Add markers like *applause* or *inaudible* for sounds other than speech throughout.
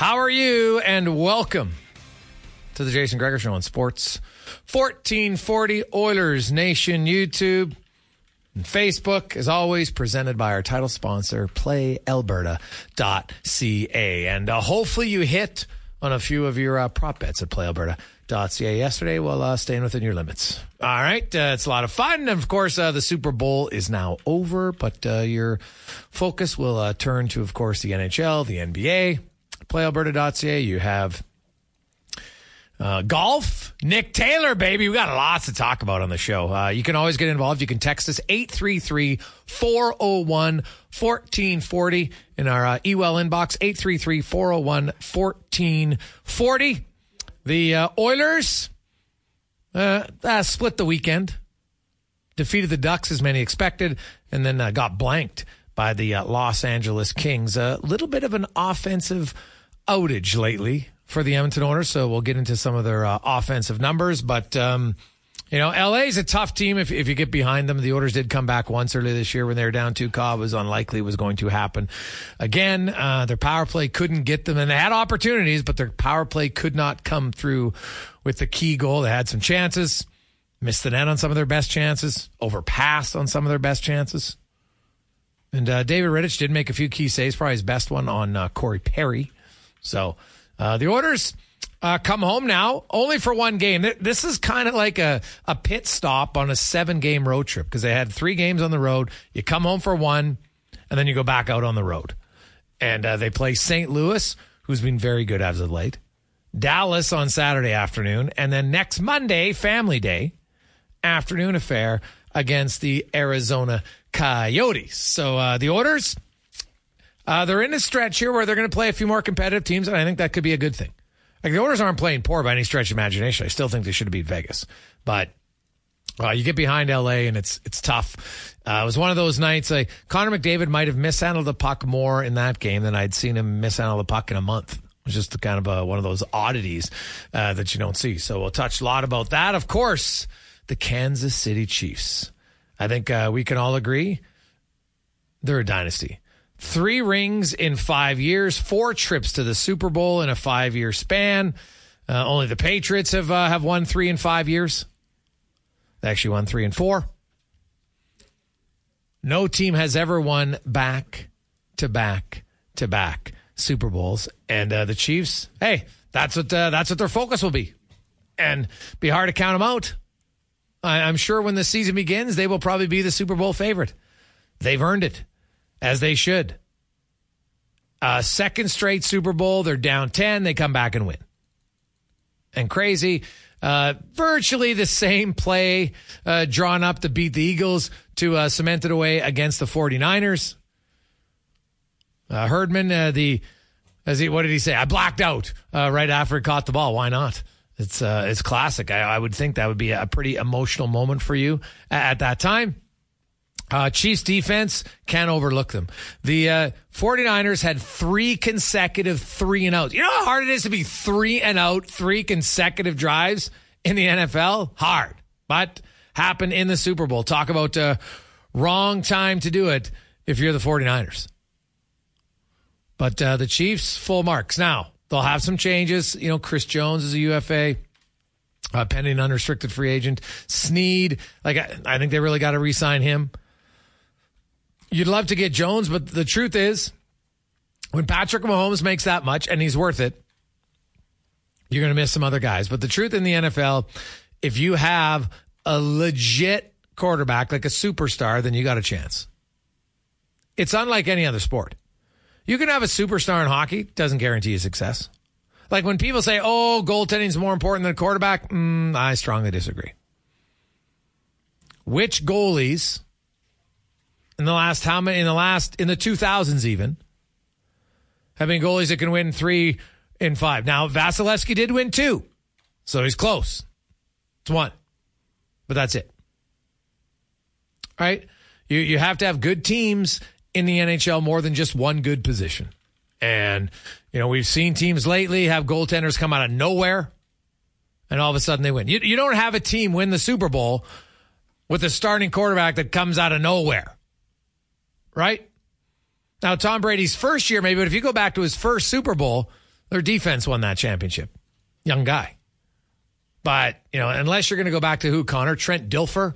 How are you? And welcome to the Jason Gregor Show on Sports 1440 Oilers Nation YouTube and Facebook, as always, presented by our title sponsor, PlayAlberta.ca. And uh, hopefully you hit on a few of your uh, prop bets at PlayAlberta.ca yesterday while uh, staying within your limits. All right. Uh, it's a lot of fun. And of course, uh, the Super Bowl is now over, but uh, your focus will turn to, of course, the NHL, the NBA. PlayAlberta.ca. You have uh, golf, Nick Taylor, baby. We got lots to talk about on the show. Uh, you can always get involved. You can text us 833 401 1440 in our uh, email inbox 833 401 1440. The uh, Oilers uh, uh, split the weekend, defeated the Ducks as many expected, and then uh, got blanked by the Los Angeles Kings. A little bit of an offensive outage lately for the Edmonton Oilers, so we'll get into some of their uh, offensive numbers. But um, you know, LA is a tough team if if you get behind them. The Oilers did come back once earlier this year when they were down two. Cobb was unlikely it was going to happen again. Uh, their power play couldn't get them, and they had opportunities, but their power play could not come through with the key goal. They had some chances, missed the net on some of their best chances, overpassed on some of their best chances. And uh, David Rittich did make a few key saves, probably his best one on uh, Corey Perry. So uh, the Oilers uh, come home now only for one game. This is kind of like a, a pit stop on a seven game road trip because they had three games on the road. You come home for one, and then you go back out on the road. And uh, they play St. Louis, who's been very good as of late, Dallas on Saturday afternoon, and then next Monday, Family Day, afternoon affair against the Arizona Coyotes. So uh, the Oilers uh, they're in a stretch here where they're going to play a few more competitive teams, and I think that could be a good thing. Like the Oilers aren't playing poor by any stretch of imagination. I still think they should have beat Vegas, but uh, you get behind LA and it's it's tough. Uh, it was one of those nights. Like Connor McDavid might have mishandled the puck more in that game than I'd seen him mishandle the puck in a month. It was just kind of a, one of those oddities uh, that you don't see. So we'll touch a lot about that. Of course, the Kansas City Chiefs. I think uh, we can all agree they're a dynasty. Three rings in five years, four trips to the Super Bowl in a five year span. Uh, only the Patriots have uh, have won three in five years. They actually won three and four. No team has ever won back to back to back Super Bowls, and uh, the Chiefs. Hey, that's what uh, that's what their focus will be, and be hard to count them out. I, I'm sure when the season begins, they will probably be the Super Bowl favorite. They've earned it as they should. Uh, second straight Super Bowl, they're down 10, they come back and win. and crazy. Uh, virtually the same play uh, drawn up to beat the Eagles to uh, cement it away against the 49ers. Uh, Hardman, uh, the as he what did he say? I blacked out right after he caught the ball. Why not? It's it's classic. I, I would think that would be a pretty emotional moment for you at, at that time. Uh, Chiefs defense can't overlook them. The uh, 49ers had three consecutive three and outs. You know how hard it is to be three and out, three consecutive drives in the NFL? Hard, but happened in the Super Bowl. Talk about uh, wrong time to do it if you're the 49ers. But uh, the Chiefs, full marks. Now, they'll have some changes. You know, Chris Jones is a UFA. Uh, pending unrestricted free agent. Sneed, like I, I think they really got to re-sign him. You'd love to get Jones, but the truth is, when Patrick Mahomes makes that much and he's worth it, you're going to miss some other guys. But the truth in the NFL, if you have a legit quarterback, like a superstar, then you got a chance. It's unlike any other sport. You can have a superstar in hockey, doesn't guarantee you success. Like when people say, oh, goaltending is more important than a quarterback, mm, I strongly disagree. Which goalies in the last how many in the last in the 2000s even been goalies that can win three in five. Now Vasilevskiy did win two, so he's close. It's one, but that's it. All right, you you have to have good teams in the NHL more than just one good position, and you know we've seen teams lately have goaltenders come out of nowhere, and all of a sudden they win. You you don't have a team win the Super Bowl with a starting quarterback that comes out of nowhere right? Now, Tom Brady's first year, maybe, but if you go back to his first Super Bowl, their defense won that championship. Young guy. But, you know, unless you're going to go back to who, Connor? Trent Dilfer,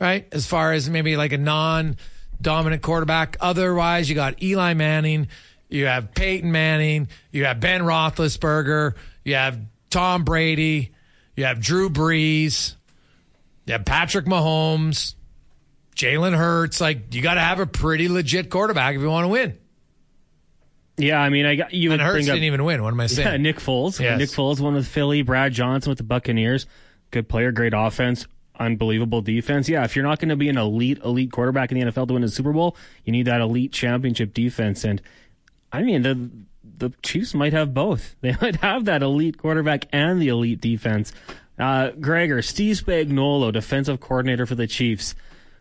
right? As far as maybe like a non dominant quarterback. Otherwise, you got Eli Manning, you have Peyton Manning, you have Ben Roethlisberger, you have Tom Brady, you have Drew Brees, you have Patrick Mahomes. Jalen Hurts, like you got to have a pretty legit quarterback if you want to win. Yeah, I mean, I got you. And Hurts didn't even win. What am I saying? Yeah, Nick Foles. Yes. Nick Foles won with Philly. Brad Johnson with the Buccaneers. Good player, great offense, unbelievable defense. Yeah, if you're not going to be an elite, elite quarterback in the NFL to win a Super Bowl, you need that elite championship defense. And I mean, the the Chiefs might have both. *laughs* They might have that elite quarterback and the elite defense. Uh, Gregor, Steve Spagnuolo, defensive coordinator for the Chiefs.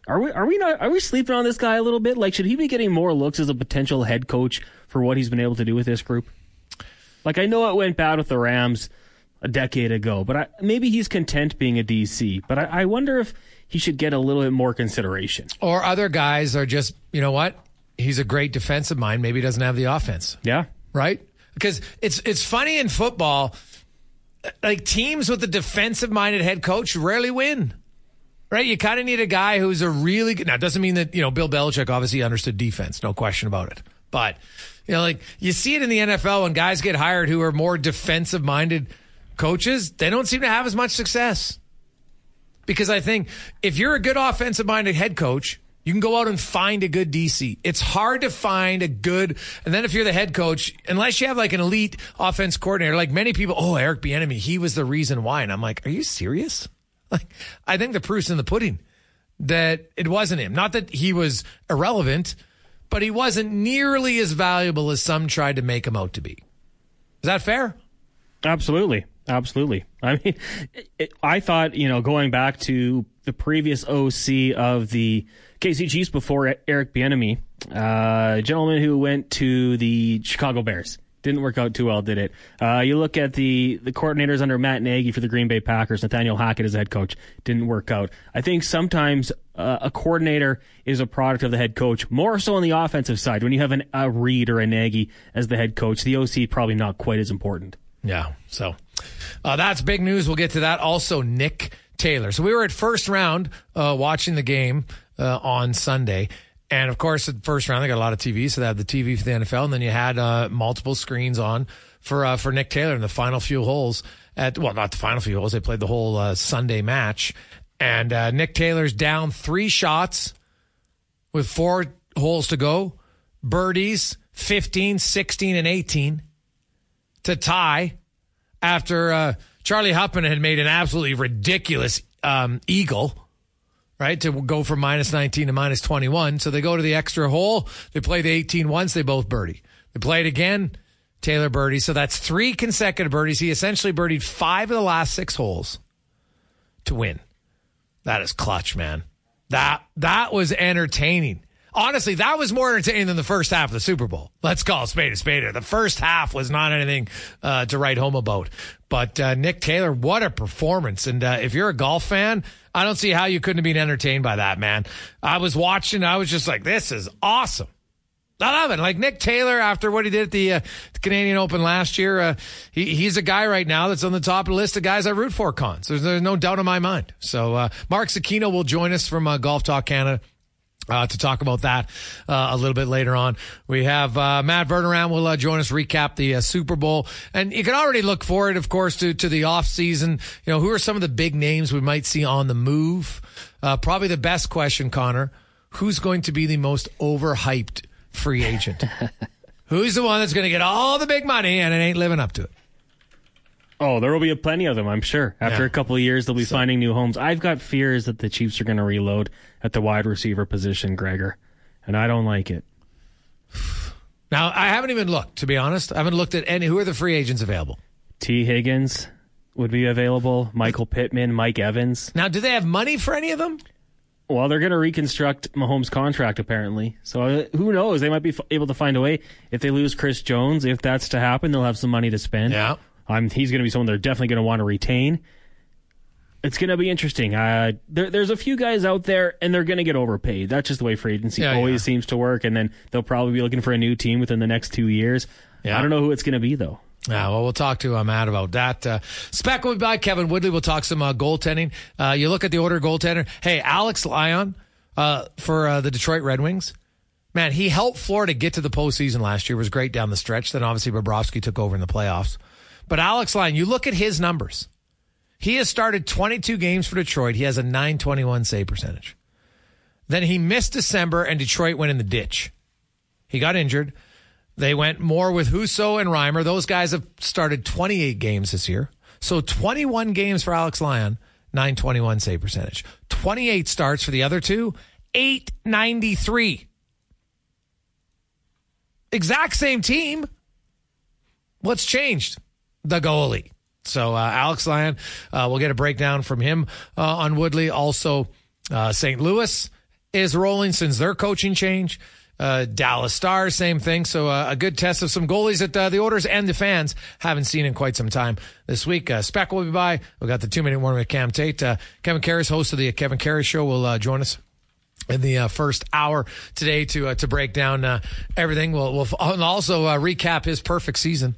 Are we are we not are we sleeping on this guy a little bit? Like, should he be getting more looks as a potential head coach for what he's been able to do with this group? Like, I know it went bad with the Rams a decade ago, but I, maybe he's content being a DC. But I, I wonder if he should get a little bit more consideration. Or other guys are just, you know what? He's a great defensive mind. Maybe he doesn't have the offense. Yeah, right. Because it's it's funny in football, like teams with a defensive minded head coach rarely win. Right, you kind of need a guy who's a really good. Now, doesn't mean that you know Bill Belichick obviously understood defense, no question about it. But you know, like you see it in the NFL when guys get hired who are more defensive minded coaches, they don't seem to have as much success. Because I think if you're a good offensive minded head coach, you can go out and find a good DC. It's hard to find a good, and then if you're the head coach, unless you have like an elite offense coordinator, like many people, oh, Eric Bieniemy, he was the reason why, and I'm like, are you serious? *laughs* Like, I think the proof's in the pudding that it wasn't him. Not that he was irrelevant, but he wasn't nearly as valuable as some tried to make him out to be. Is that fair? Absolutely. Absolutely. I mean, *laughs* it, I thought, you know, going back to the previous OC of the KC Chiefs before Eric Bieniemy, uh, gentleman who went to the Chicago Bears. Didn't work out too well, did it? Uh, you look at the the coordinators under Matt Nagy for the Green Bay Packers. Nathaniel Hackett as head coach didn't work out. I think sometimes uh, a coordinator is a product of the head coach, more so on the offensive side. When you have an, a Reid or a Nagy as the head coach, the OC probably not quite as important. Yeah. So uh, that's big news. We'll get to that. Also, Nick Taylor. So we were at first round uh, watching the game uh, on Sunday. And of course, the first round, they got a lot of TV. So they had the TV for the NFL. And then you had uh, multiple screens on for uh, for Nick Taylor in the final few holes at, well, not the final few holes. They played the whole uh, Sunday match. And uh, Nick Taylor's down three shots with four holes to go. Birdies 15, 16, and 18 to tie after uh, Charley Hoffman had made an absolutely ridiculous um, eagle, right, to go from minus 19 to minus 21. So they go to the extra hole. They play the 18 once. They both birdie. They play it again. Taylor birdie. So that's three consecutive birdies. He essentially birdied five of the last six holes to win. That is clutch, man. That that was entertaining. Honestly, that was more entertaining than the first half of the Super Bowl. Let's call a spade a spade. The first half was not anything uh, to write home about. But uh, Nick Taylor, what a performance! And uh, if you're a golf fan, I don't see how you couldn't have been entertained by that, man. I was watching. I was just like, this is awesome. I love it. Like Nick Taylor, after what he did at the, uh, the Canadian Open last year, uh, he, he's a guy right now that's on the top of the list of guys I root for. Cons. There's, there's no doubt in my mind. So uh, Mark Zecchino will join us from uh, Golf Talk Canada. Uh, to talk about that uh, a little bit later on. We have uh, Matt Verderame will uh, join us recap the uh, Super Bowl, and you can already look forward, of course, to to the off season. You know, who are some of the big names we might see on the move? Uh, probably the best question, Connor. Who's going to be the most overhyped free agent? *laughs* Who's the one that's going to get all the big money and it ain't living up to it? Oh, there will be a plenty of them, I'm sure. After Yeah. a couple of years, they'll be finding new homes. I've got fears that the Chiefs are going to reload at the wide receiver position, Gregor, and I don't like it. *sighs* Now, I haven't even looked, to be honest. I haven't looked at any. Who are the free agents available? Tee Higgins would be available. Michael Pittman, Mike Evans. Now, do they have money for any of them? Well, they're going to reconstruct Mahomes' contract apparently. So uh, who knows? They might be f- able to find a way. If they lose Chris Jones, if that's to happen, they'll have some money to spend. Yeah. Um, he's going to be someone they're definitely going to want to retain. It's going to be interesting. Uh, there, there's a few guys out there, and they're going to get overpaid. That's just the way free agency Yeah, always yeah. seems to work. And then they'll probably be looking for a new team within the next two years. Yeah. I don't know who it's going to be though. Yeah, well, we'll talk to uh, Matt about that. Uh, Spec will be by Kevin Woodley. We'll talk some uh, goaltending. Uh, you look at the order of goaltender. Hey, Alex Lyon uh, for uh, the Detroit Red Wings. Man, he helped Florida get to the postseason last year. Was great down the stretch. Then obviously Bobrovsky took over in the playoffs. But Alex Lyon, you look at his numbers. He has started 22 games for Detroit. He has a 921 save percentage. Then he missed December, and Detroit went in the ditch. He got injured. They went more with Huso and Reimer. Those guys have started 28 games this year. So 21 games for Alex Lyon, 921 save percentage. 28 starts for the other two, 893. Exact same team. What's changed? The goalie. So uh, Alex Lyon, uh, we'll get a breakdown from him uh, on Woodley. Also, uh, St. Louis is rolling since their coaching change. Uh, Dallas Stars, same thing. So uh, a good test of some goalies that the Oilers and the fans haven't seen in quite some time this week. Spec will be by. We got the two minute warning with Cam Tait. Kevin Karius, host of the Kevin Karius Show, will join us in the uh, first hour today to uh, to break down uh, everything. We'll, we'll also recap his perfect season.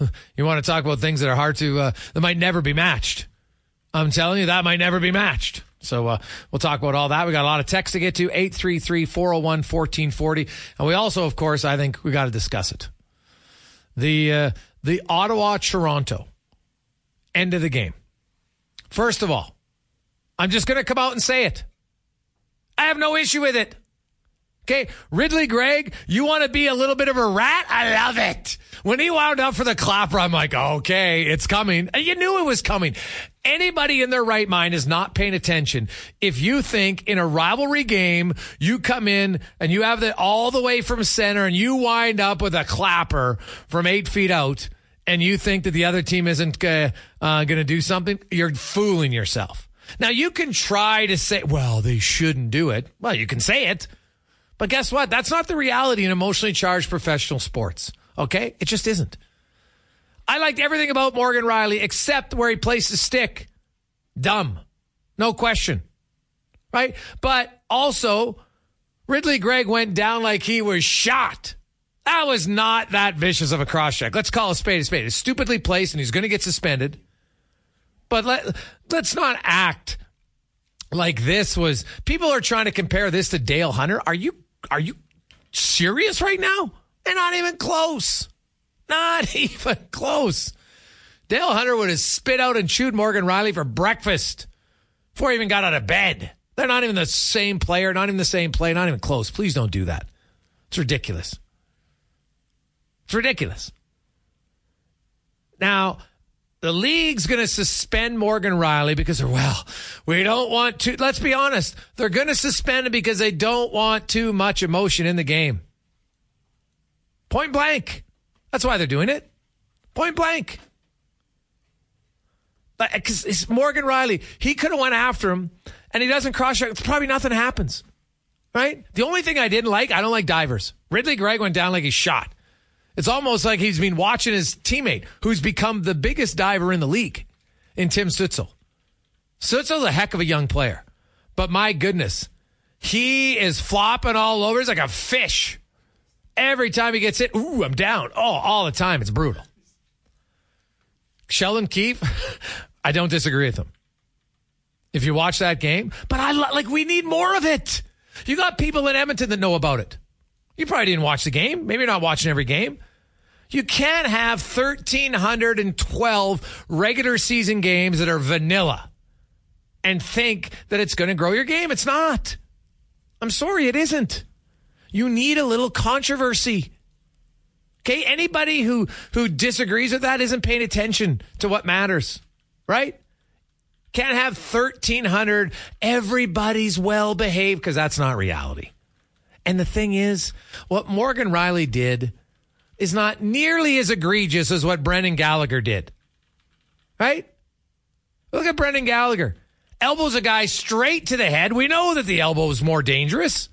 *laughs* You want to talk about things that are hard to uh, that might never be matched. I'm telling you that might never be matched. So uh, we'll talk about all that. We got a lot of text to get to 833-401-1440. And we also of course I think we got to discuss it. The uh, the Ottawa Toronto end of the game. First of all, I'm just going to come out and say it. I have no issue with it. Okay, Ridly Greig, you want to be a little bit of a rat? I love it. When he wound up for the clapper, I'm like, okay, it's coming. You knew it was coming. Anybody in their right mind is not paying attention. If you think in a rivalry game, you come in and you have it all the way from center and you wind up with a clapper from eight feet out and you think that the other team isn't uh, uh, going to do something, you're fooling yourself. Now you can try to say, well, they shouldn't do it. Well, you can say it. But guess what? That's not the reality in emotionally charged professional sports. Okay? It just isn't. I liked everything about Morgan Rielly except where he placed his stick. Dumb. No question. Right? But also, Ridly Greig went down like he was shot. That was not that vicious of a cross check. Let's call a spade a spade. It's stupidly placed and he's going to get suspended. But let, let's not act like this was people are trying to compare this to Dale Hunter. Are you are you serious right now? They're not even close. Not *laughs* even close. Dale Hunter would have spit out and chewed Morgan Rielly for breakfast before he even got out of bed. They're not even the same player, not even the same play, not even close. Please don't do that. It's ridiculous. It's ridiculous. Now, the league's going to suspend Morgan Rielly because, well, we don't want to. Let's be honest. They're going to suspend him because they don't want too much emotion in the game. Point blank. That's why they're doing it. Point blank. Because it's Morgan Rielly. He could have went after him, and he doesn't cross check. Probably nothing happens. Right? The only thing I didn't like, I don't like divers. Ridly Greig went down like he shot. It's almost like he's been watching his teammate, who's become the biggest diver in the league, in Tim Stützle. Stützle's a heck of a young player, but my goodness, he is flopping all over. He's like a fish. Every time he gets hit, ooh, I'm down. Oh, all the time. It's brutal. Sheldon Keefe, *laughs* I don't disagree with him. If you watch that game, but I like we need more of it. You got people in Edmonton that know about it. You probably didn't watch the game. Maybe you're not watching every game. You can't have 1,312 regular season games that are vanilla and think that it's going to grow your game. It's not. I'm sorry, it isn't. You need a little controversy. Okay, anybody who who disagrees with that isn't paying attention to what matters, right? Can't have 1300 everybody's well behaved because that's not reality. And the thing is, what Morgan Riley did is not nearly as egregious as what Brendan Gallagher did. Right? Look at Brendan Gallagher. Elbows a guy straight to the head. We know that the elbow is more dangerous.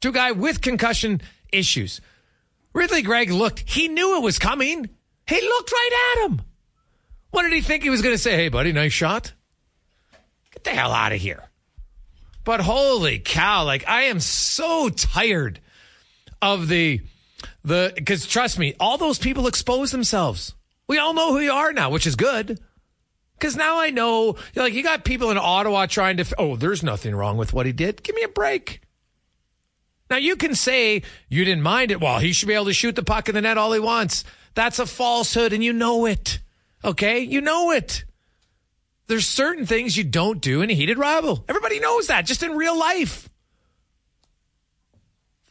To a guy with concussion issues. Ridly Greig looked. He knew it was coming. He looked right at him. What did he think he was going to say? Hey, buddy, nice shot. Get the hell out of here. But holy cow, like I am so tired of the the because trust me, all those people expose themselves. We all know who you are now, which is good. Because now I know, like, you got people in Ottawa trying to, oh, there's nothing wrong with what he did. Give me a break. Now, you can say you didn't mind it. Well, he should be able to shoot the puck in the net all he wants. That's a falsehood, and you know it. Okay? You know it. There's certain things you don't do in a heated rival. Everybody knows that, just in real life.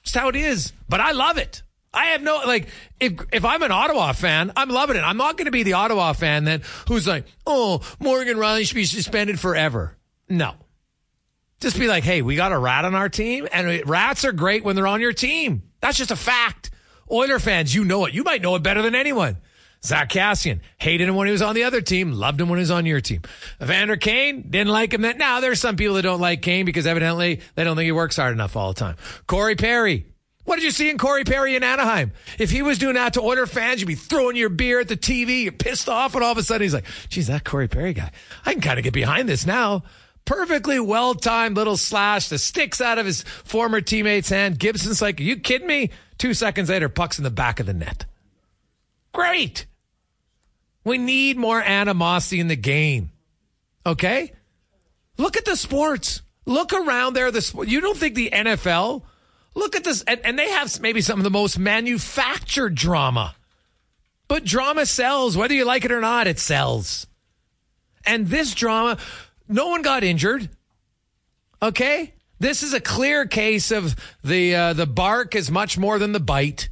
Just how it is. But I love it. I have no like if if I'm an Ottawa fan, I'm loving it. I'm not going to be the Ottawa fan then who's like, "Oh, Morgan Rielly should be suspended forever." No. Just be like, "Hey, we got a rat on our team and rats are great when they're on your team." That's just a fact. Oiler fans, you know it. You might know it better than anyone. Zack Kassian hated him when he was on the other team, loved him when he was on your team. Evander Kane didn't like him. That now there's some people that don't like Kane because evidently they don't think he works hard enough all the time. Corey Perry. What did you see in Corey Perry in Anaheim? If he was doing that to Oiler fans, you'd be throwing your beer at the TV, you're pissed off, and all of a sudden he's like, geez, that Corey Perry guy, I can kind of get behind this now. Perfectly well timed little slash that sticks out of his former teammate's hand. Gibson's like, Are you kidding me? Two seconds later, puck's in the back of the net. Great. We need more animosity in the game. Okay? Look at the sports. Look around there. The. You don't think the NFL? Look at this, and, and they have maybe some of the most manufactured drama. But drama sells, whether you like it or not. It sells. And this drama, no one got injured. Okay, this is a clear case of the uh, the bark is much more than the bite.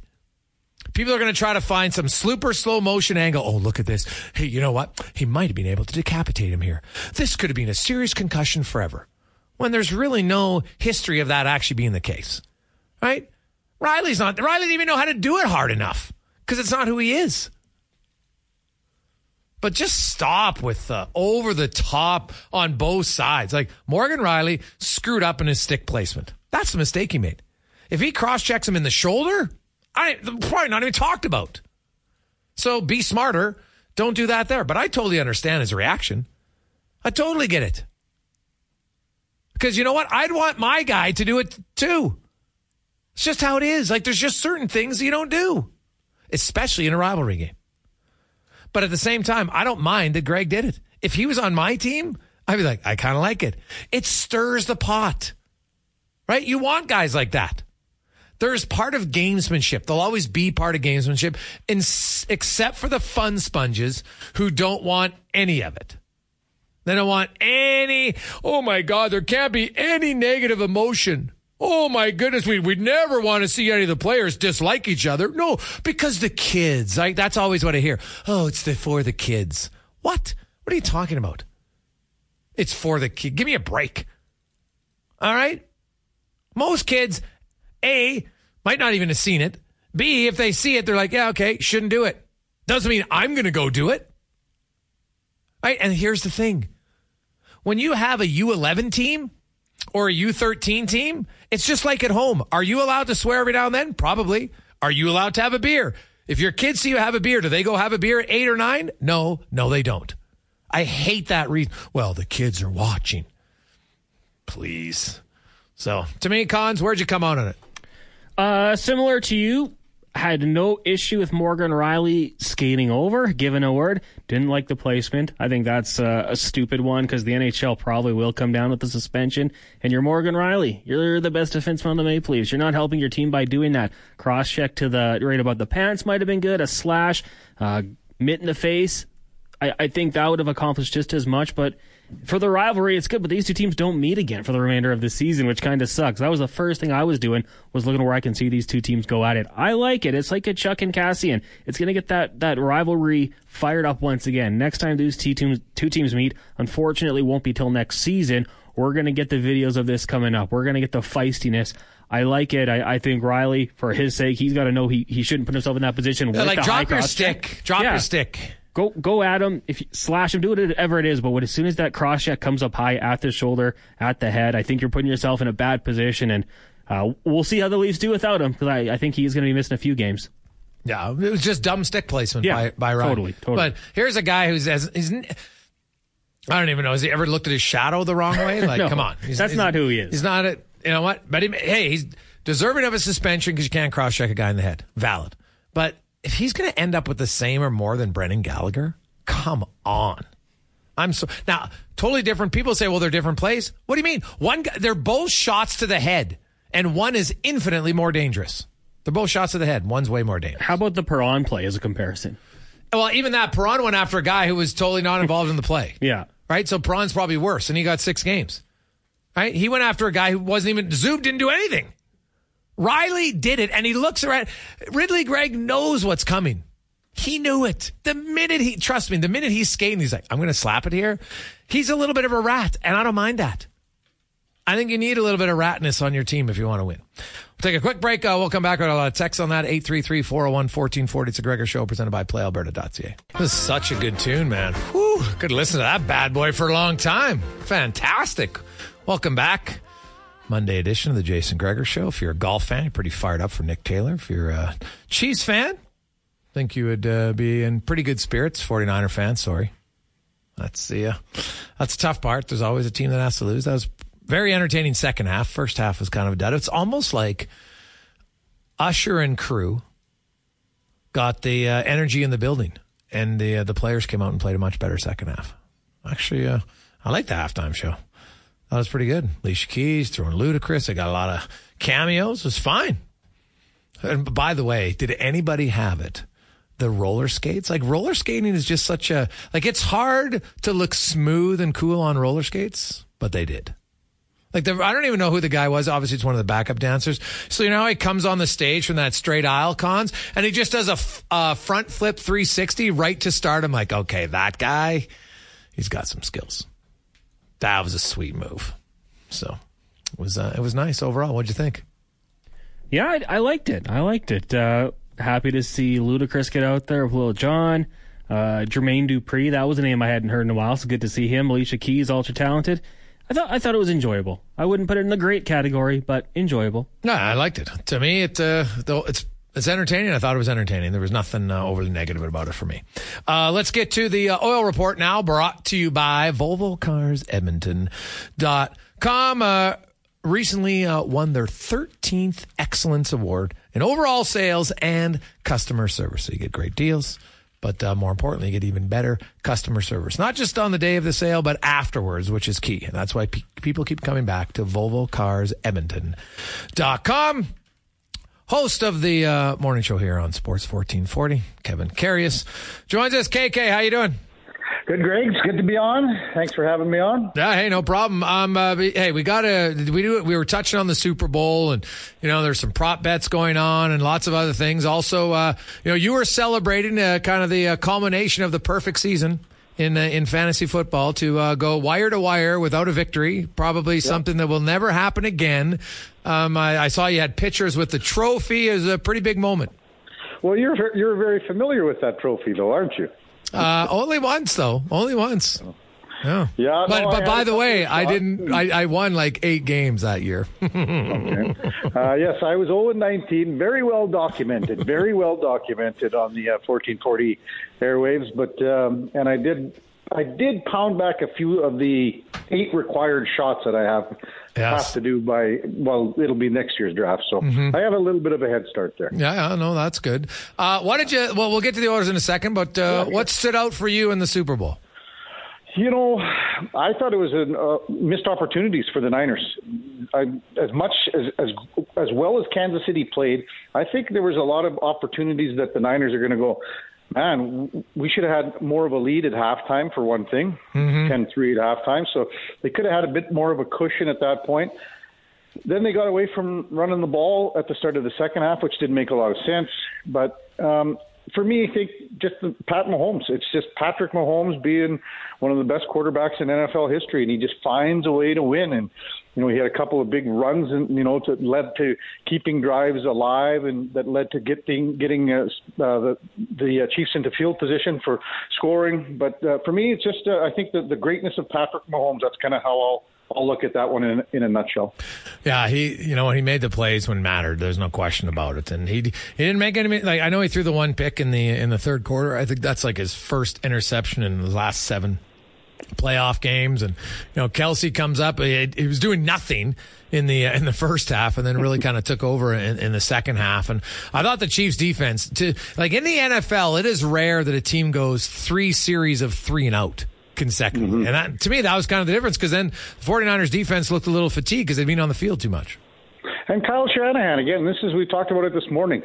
People are going to try to find some super slow motion angle. Oh, look at this. Hey, you know what? He might have been able to decapitate him here. This could have been a serious concussion forever. When there's really no history of that actually being the case. Right? Rielly's not, Rielly didn't even know how to do it hard enough because it's not who he is. But just stop with the over the top on both sides. Like Morgan Rielly screwed up in his stick placement. That's the mistake he made. If he cross checks him in the shoulder, I probably not even talked about. So be smarter. Don't do that there. But I totally understand his reaction. I totally get it. Because you know what? I'd want my guy to do it too. It's just how it is. Like there's just certain things you don't do, especially in a rivalry game. But at the same time, I don't mind that Greig did it. If he was on my team, I'd be like, I kind of like it. It stirs the pot, right? You want guys like that. There's part of gamesmanship. There'll always be part of gamesmanship, except for the fun sponges who don't want any of it. They don't want any, oh my God, there can't be any negative emotion. Oh my goodness, we would never want to see any of the players dislike each other. No, because the kids. I, that's always what I hear. Oh, it's the, for the kids. What? What are you talking about? It's for the kid. Give me a break. All right. Most kids, a might not even have seen it. B, if they see it, they're like, yeah, okay, shouldn't do it. Doesn't mean I'm going to go do it. Right? And here's the thing when you have a U11 team or a U13 team, it's just like at home. Are you allowed to swear every now and then? Probably. Are you allowed to have a beer? If your kids see you have a beer, do they go have a beer at eight or nine? No, no, they don't. I hate that reason. Well, the kids are watching. Please. So, to me, Cons, where'd you come out on it? Uh, similar to you, had no issue with Morgan Rielly skating over, given a word. Didn't like the placement. I think that's uh, a stupid one because the NHL probably will come down with the suspension. And you're Morgan Rielly. You're the best defenseman on the Maple Leafs. You're not helping your team by doing that. Cross check to the right about the pants might have been good. A slash, uh, mitt in the face. I, I think that would have accomplished just as much, but for the rivalry, it's good, but these two teams don't meet again for the remainder of the season, which kind of sucks. That was the first thing I was doing was looking where I can see these two teams go at it. I like it. It's like a Tkachuk and Kassian. It's going to get that that rivalry fired up once again. Next time these two teams two teams meet, unfortunately, won't be till next season. We're going to get the videos of this coming up. We're going to get the feistiness. I like it. I, I, think Rielly, for his sake, he's got to know he, he shouldn't put himself in that position. Yeah, like drop your stick. Check. Drop yeah. your stick go go at him. If you slash him, do whatever it is. But when, as soon as that cross check comes up high at the shoulder, at the head, I think you're putting yourself in a bad position. And uh, we'll see how the Leafs do without him because I, I think he's going to be missing a few games. Yeah, it was just dumb stick placement yeah, by by Ryan. Totally, totally. But here's a guy who's as he's. I don't even know. Has he ever looked at his shadow the wrong way? *laughs* Like, no, come on, he's, that's he's, not who he is. He's not a. You know what? But he, hey, he's deserving of a suspension because you can't cross check a guy in the head. Valid. But if he's going to end up with the same or more than Brendan Gallagher, Come on. I'm so now totally different. People say, well, they're different plays. What do you mean? One, they're both shots to the head, and one is infinitely more dangerous. They're both shots to the head. One's way more dangerous. How about the Perron play as a comparison? Well, even that Perron went after a guy who was totally not involved in the play. *laughs* Yeah. Right. So Perron's probably worse, and he got six games. Right. He went after a guy who wasn't even Zub didn't do anything. Rielly did it, and he looks around. Ridly Greig knows what's coming. He knew it. The minute he, trust me, the minute he's skating, he's like, I'm going to slap it here. He's a little bit of a rat, and I don't mind that. I think you need a little bit of ratness on your team if you want to win. We'll take a quick break. Uh, we'll come back with a lot of text on that. 833 401 1440. It's a Gregor show presented by PlayAlberta.ca. This is such a good tune, man. Whew, could listen to that bad boy for a long time. Fantastic. Welcome back. Monday edition of the Jason Gregor Show. If you're a golf fan, you're pretty fired up for Nick Taylor. If you're a Chiefs fan, think you would uh, be in pretty good spirits. 49er fans, sorry. That's the uh, that's the tough part. There's always a team that has to lose. That was very entertaining second half. First half was kind of a dud. It's almost like Usher and crew got the uh, energy in the building, and the uh, the players came out and played a much better second half. Actually, uh, I like the halftime show. That was pretty good. Alicia Keys throwing Ludacris. I got a lot of cameos. It was fine. And by the way, did anybody have it the roller skates. Like roller skating is just such a like it's hard to look smooth and cool on roller skates, but they did. Like the, I don't even know who the guy was. Obviously, it's one of the backup dancers. So you know how he comes on the stage from that straight aisle cons, and he just does a, f- a front flip 360 right to start. I'm like, okay, that guy, he's got some skills. That was a sweet move. So it was uh, it was nice overall. What'd you think? Yeah, I, I liked it. I liked it. Uh, happy to see Ludacris get out there with Lil Jon. Uh, Jermaine Dupri, that was a name I hadn't heard in a while, so good to see him. Alicia Keys, ultra talented. I thought I thought it was enjoyable. I wouldn't put it in the great category, but enjoyable. No, I liked it. To me, it uh, though it's it's entertaining. I thought it was entertaining. There was nothing uh, overly negative about it for me. Uh, let's get to the uh, oil report now, brought to you by Volvo Cars Edmonton.com. Uh, recently uh, won their 13th Excellence Award in overall sales and customer service. So you get great deals, but uh, more importantly, you get even better customer service. Not just on the day of the sale, but afterwards, which is key. And that's why pe- people keep coming back to Volvo Cars Edmonton.com. Host of the uh, morning show here on Sports 1440, Kevin Karius, joins us. KK, how you doing? Good, Greg. It's good to be on. Thanks for having me on. Yeah, hey, no problem. Um, uh, hey, we got to we do we were touching on the Super Bowl, and you know, there's some prop bets going on, and lots of other things. Also, uh, you know, you were celebrating uh, kind of the uh, culmination of the perfect season in uh, in fantasy football to uh, go wire to wire without a victory. Probably yep. something that will never happen again. Um, I, I, saw you had pictures with the trophy. Is a pretty big moment. Well, you're you're very familiar with that trophy, though, aren't you? Uh, only once, though. Only once. Yeah. Yeah. But no, but by the way, I didn't. I, I won like eight games that year. *laughs* okay. Uh, yes, I was 0 19. Very well documented. Very well documented on the uh, 1440 airwaves. But um, and I did. I did pound back a few of the eight required shots that I have yes. have to do by well, it'll be next year's draft. So mm-hmm. I have a little bit of a head start there. Yeah, no, that's good. Uh, why did you? Well, we'll get to the Oilers in a second. But uh, yeah, what stood out for you in the Super Bowl? You know, I thought it was a uh, missed opportunities for the Niners. I, as much as, as as well as Kansas City played, I think there was a lot of opportunities that the Niners are going to go man, we should have had more of a lead at halftime for one thing, mm-hmm. 10-3 at halftime. So they could have had a bit more of a cushion at that point. Then they got away from running the ball at the start of the second half, which didn't make a lot of sense. But um, for me, I think just the, Pat Mahomes. It's just Patrick Mahomes being one of the best quarterbacks in NFL history, and he just finds a way to win. And you know, he had a couple of big runs, and you know, that led to keeping drives alive, and that led to getting getting uh, uh, the the uh, Chiefs into field position for scoring. But uh, for me, it's just uh, I think that the greatness of Patrick Mahomes. That's kind of how I'll I'll look at that one in, in a nutshell. Yeah, he, you know, he made the plays when mattered. There's no question about it, and he he didn't make any. Like I know he threw the one pick in the in the third quarter. I think that's like his first interception in the last seven playoff games. And you know, Kelce comes up. He, he was doing nothing in the in the first half, and then really kind of took over in, in, the second half. And I thought the Chiefs' defense, to like in the NFL, it is rare that a team goes three series of three and out consecutively. Mm-hmm. And that, to me, that was kind of the difference because then the 49ers defense looked a little fatigued because they'd been on the field too much. And Kyle Shanahan, again, this is, we talked about it this morning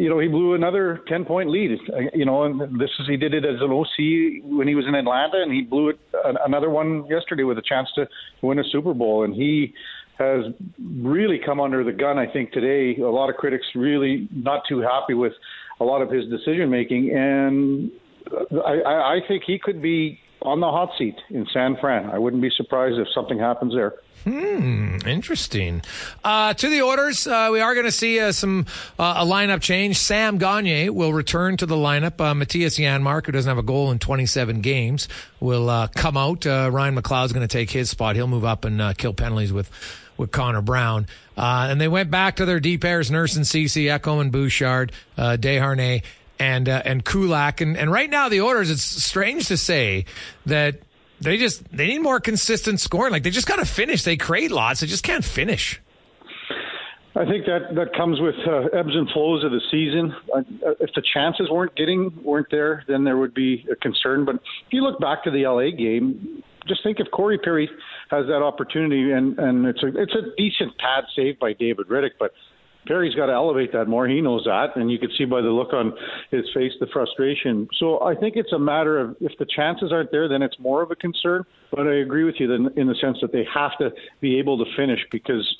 you know, he blew another 10 point lead. You know, and this is, he did it as an OC when he was in Atlanta, and he blew it another one yesterday with a chance to win a Super Bowl. And he has really come under the gun, I think, today. A lot of critics really not too happy with a lot of his decision making. And I, I think he could be on the hot seat in San Fran. I wouldn't be surprised if something happens there. Hmm, interesting. Uh, to the Oilers, uh, we are going to see uh, some uh, a lineup change. Sam Gagner will return to the lineup. Uh, Mattias Janmark, who doesn't have a goal in 27 games, will uh, come out. Ryan McLeod's going to take his spot. He'll move up and kill penalties with with Connor Brown. and they went back to their deep pairs, Nurse and Ceci, Ekholm and Bouchard, Desharnais and and Kulak. And, and right now, the Oilers, it's strange to say that they just they need more consistent scoring. Like they just got to finish. They create lots. They just can't finish. I think that that comes with uh, ebbs and flows of the season. Uh, if the chances weren't getting weren't there, then there would be a concern. But if you look back to the LA game, just think if Corey Perry has that opportunity, and and it's a it's a decent pad save by David Rittich, but Perry's got to elevate that more. He knows that, and you can see by the look on his face the frustration. So I think it's a matter of if the chances aren't there, then it's more of a concern. But I agree with you in the sense that they have to be able to finish because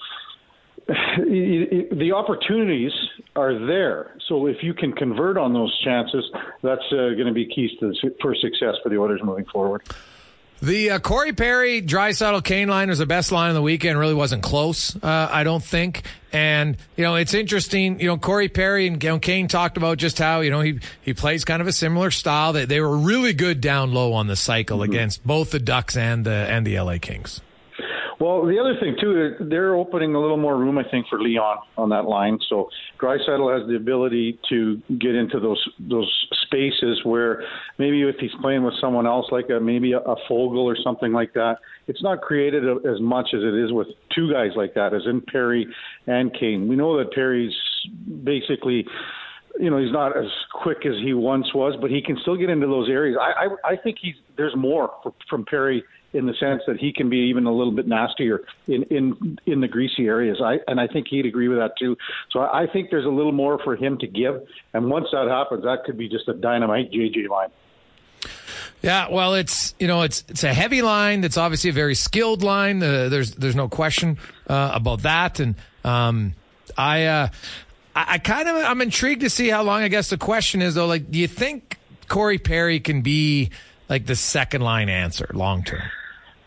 *sighs* the opportunities are there. So if you can convert on those chances, that's uh, going to be keys to for success for the Oilers moving forward. The uh, Corey Perry, Draisaitl, Kane line was the best line of the weekend. Really wasn't close, uh, I don't think. And you know, it's interesting. You know, Corey Perry and you know, Kane talked about just how you know he he plays kind of a similar style. That they, they were really good down low on the cycle mm-hmm. against both the Ducks and the and the LA Kings. Well, the other thing too, they're opening a little more room, I think, for Leon on that line. So Draisaitl has the ability to get into those those spaces where maybe if he's playing with someone else, like a, maybe a, a Foegele or something like that, it's not created as much as it is with two guys like that, as in Perry and Kane. We know that Perry's basically you know he's not as quick as he once was, but he can still get into those areas. I I, I think he's there's more for, from Perry in the sense that he can be even a little bit nastier in in in the greasy areas. I and I think he'd agree with that too. So I, I think there's a little more for him to give, and once that happens, that could be just a dynamite JJ line. Yeah, well, it's you know it's it's a heavy line. That's obviously a very skilled line. Uh, there's there's no question uh, about that. And um, I, uh, I I kind of I'm intrigued to see how long. I guess the question is though, like, do you think Corey Perry can be like the second line answer long term?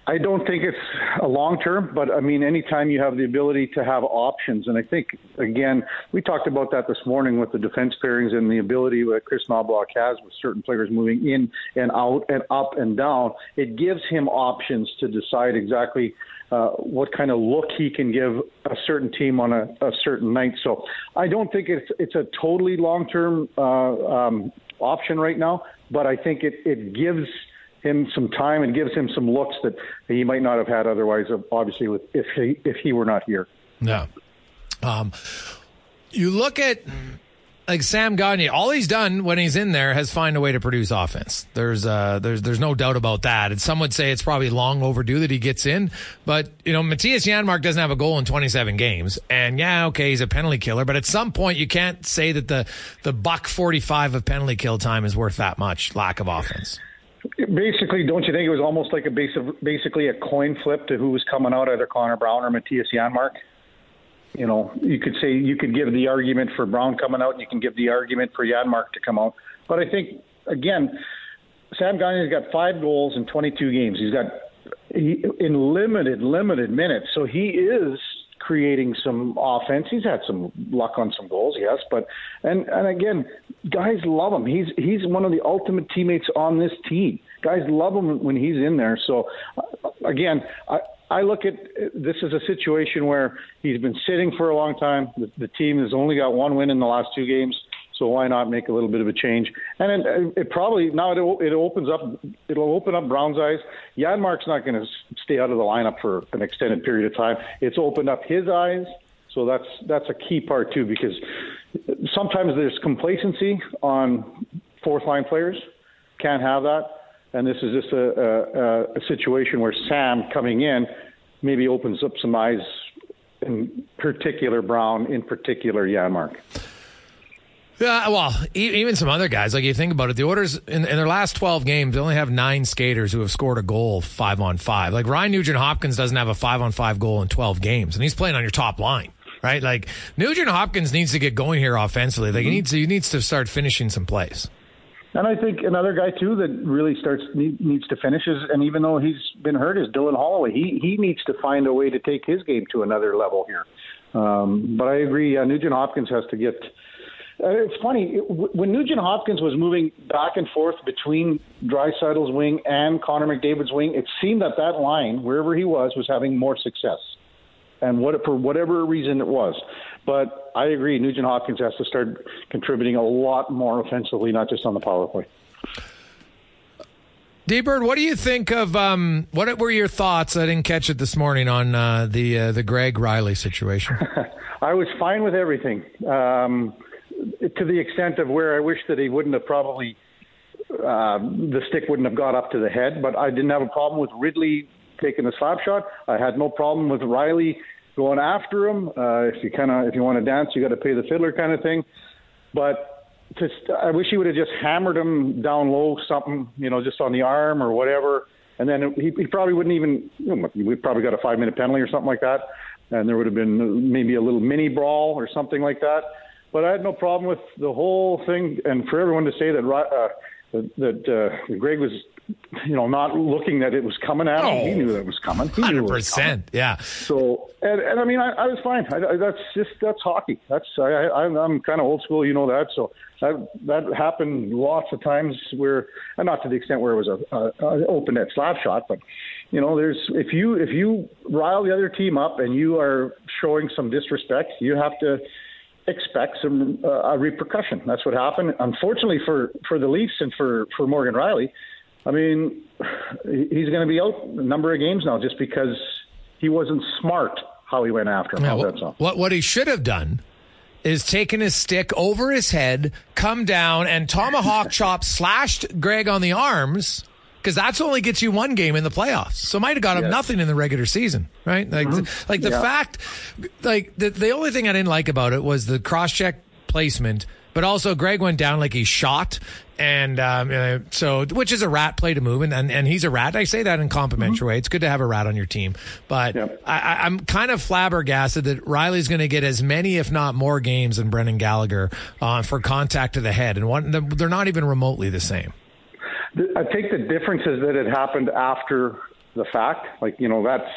I don't think it's a long term, but I mean, anytime you have the ability to have options, and I think again, we talked about that this morning with the defense pairings and the ability that Kris Knoblauch has with certain players moving in and out and up and down. It gives him options to decide exactly uh, what kind of look he can give a certain team on a, a certain night. So I don't think it's it's a totally long term uh, um, option right now, but I think it it gives him some time and gives him some looks that he might not have had otherwise. Obviously, with if he if he were not here. Yeah. Um, you look at like Sam Gagner, all he's done when he's in there has find a way to produce offense. There's uh, there's there's no doubt about that. And some would say it's probably long overdue that he gets in. But you know, Mattias Janmark doesn't have a goal in 27 games, and yeah, okay, he's a penalty killer. But at some point, you can't say that the the buck 45 of penalty kill time is worth that much lack of offense. Basically, don't you think it was almost like a base of, basically a coin flip to who was coming out, either Connor Brown or Mattias Janmark? You know, you could say you could give the argument for Brown coming out, and you can give the argument for Janmark to come out. But I think again, Sam Gagner's got five goals in 22 games. He's got he, in limited, limited minutes, so he is creating some offense. He's had some luck on some goals, yes, but and and again, guys love him. He's he's one of the ultimate teammates on this team. Guys love him when he's in there. So uh, again, I I look at this as a situation where he's been sitting for a long time. The, the team has only got one win in the last two games. So why not make a little bit of a change? And it, uh, it probably now it, it opens up it'll open up Brown's eyes. Janmark's not going to stay out of the lineup for an extended period of time. It's opened up his eyes. So that's that's a key part too because sometimes there's complacency on fourth line players. Can't have that. And this is just a, a, a situation where Sam coming in maybe opens up some eyes, in particular Brown, in particular Janmark. Yeah, well, even some other guys, like you think about it, the Oilers in, in, their last 12 games, they only have nine skaters who have scored a goal five on five. Like Ryan Nugent Hopkins doesn't have a five on five goal in 12 games, and he's playing on your top line, right? Like Nugent Hopkins needs to get going here offensively. Like mm-hmm. he needs to, he needs to start finishing some plays. And I think another guy too that really starts needs to finish is, and even though he's been hurt, is Dylan Holloway. He he needs to find a way to take his game to another level here. Um, but I agree, uh, Nugent Hopkins has to get uh, it's funny when Nugent Hopkins was moving back and forth between Draisaitl's wing and Connor McDavid's wing. It seemed that that line, wherever he was, was having more success, and what for whatever reason it was. But I agree, Nugent Hopkins has to start contributing a lot more offensively, not just on the power play. D-Bird, what do you think of um, what were your thoughts? I didn't catch it this morning on uh, the uh, the Greig Rielly situation. *laughs* I was fine with everything. Um, to the extent of where I wish that he wouldn't have probably uh, the stick wouldn't have got up to the head. But I didn't have a problem with Ridly taking the slap shot. I had no problem with Rielly going after him. Uh, if you kind of if you want to dance, you got to pay the fiddler kind of thing. But just, I wish he would have just hammered him down low, something you know, just on the arm or whatever. And then he, he probably wouldn't even. You know, we probably got a five minute penalty or something like that, and there would have been maybe a little mini brawl or something like that. But I had no problem with the whole thing, and for everyone to say that uh, that, that uh, Greig was, you know, not looking that it was coming at him. Oh, he knew that it was coming. Hundred percent, yeah. So, and, and I mean, I, I was fine. I, I, that's just that's hockey. That's I, I, I'm kind of old school, you know that. So that that happened lots of times where, and not to the extent where it was a, a, a open net slap shot, but you know, there's if you if you rile the other team up and you are showing some disrespect, you have to expect some uh, a repercussion. That's what happened. Unfortunately for for the Leafs and for for Morgan Rielly, I mean, he's going to be out a number of games now just because he wasn't smart how he went after him. Yeah, what, what what he should have done is taken his stick over his head, come down, and tomahawk *laughs* chop slashed Greig on the arms because that's only gets you one game in the playoffs. So might have got him yes. nothing in the regular season, right? Like, mm-hmm. like the yeah. fact, like the the only thing I didn't like about it was the cross check placement but also Greig went down like he shot. And um, uh, so, which is a rat play to move, and, and, and he's a rat. I say that in complimentary mm-hmm. way. It's good to have a rat on your team, but yep. I, I'm kind of flabbergasted that Rielly's going to get as many, if not more, games than Brendan Gallagher uh, for contact to the head, and one, they're not even remotely the same. I think the difference is that it happened after the fact. Like you know, that's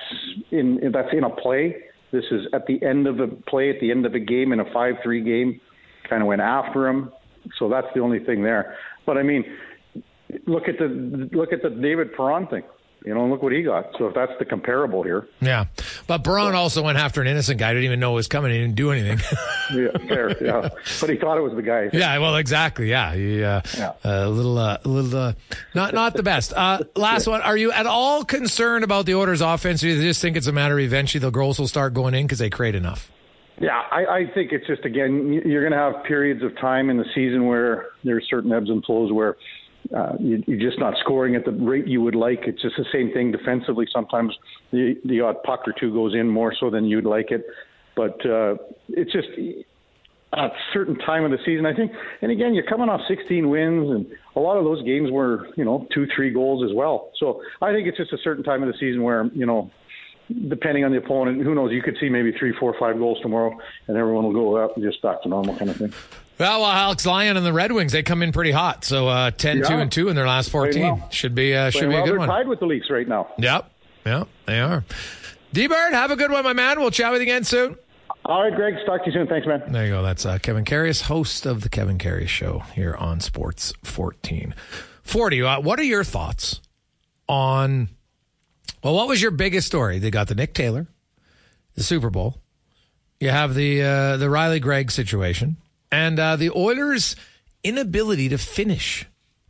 in that's in a play. This is at the end of a play, at the end of a game in a five-three game. Kind of went after him, so that's the only thing there. But I mean, look at the look at the David Perron thing. You know, and look what he got. So if that's the comparable here. Yeah. But Perron also went after an innocent guy. Didn't even know it was coming. He didn't do anything. *laughs* yeah, fair. Yeah. But he thought it was the guy. Yeah. Well, exactly. Yeah. He, uh, yeah. A little, uh, a little, uh, not, not the best. Uh, last one. Are you at all concerned about the Oilers offense? Or do you just think it's a matter of eventually the goals will start going in because they create enough? Yeah, I, I think it's just again you're going to have periods of time in the season where there's certain ebbs and flows where uh, you, you're just not scoring at the rate you would like. It's just the same thing defensively. Sometimes the, the odd puck or two goes in more so than you'd like it, but uh, it's just at a certain time of the season. I think, and again, you're coming off 16 wins, and a lot of those games were you know two, three goals as well. So I think it's just a certain time of the season where you know depending on the opponent, who knows? You could see maybe three, four, five goals tomorrow, and everyone will go up and just back to normal kind of thing. Well, well, Alex Lyon and the Red Wings, they come in pretty hot. So uh, 10 yeah. 2 and 2 in their last 14. Well. Should be uh, should be well. a good They're one. tied with the Leafs right now. Yep. Yep, they are. D Bird, have a good one, my man. We'll chat with you again soon. All right, Greg. Talk to you soon. Thanks, man. There you go. That's uh, Kevin Karius, host of the Kevin Karius Show here on Sports 14. 40. Uh, what are your thoughts on? Well, what was your biggest story? They got the Nick Taylor, the Super Bowl. You have the uh, the Rielly Greig situation and uh, the Oilers' inability to finish.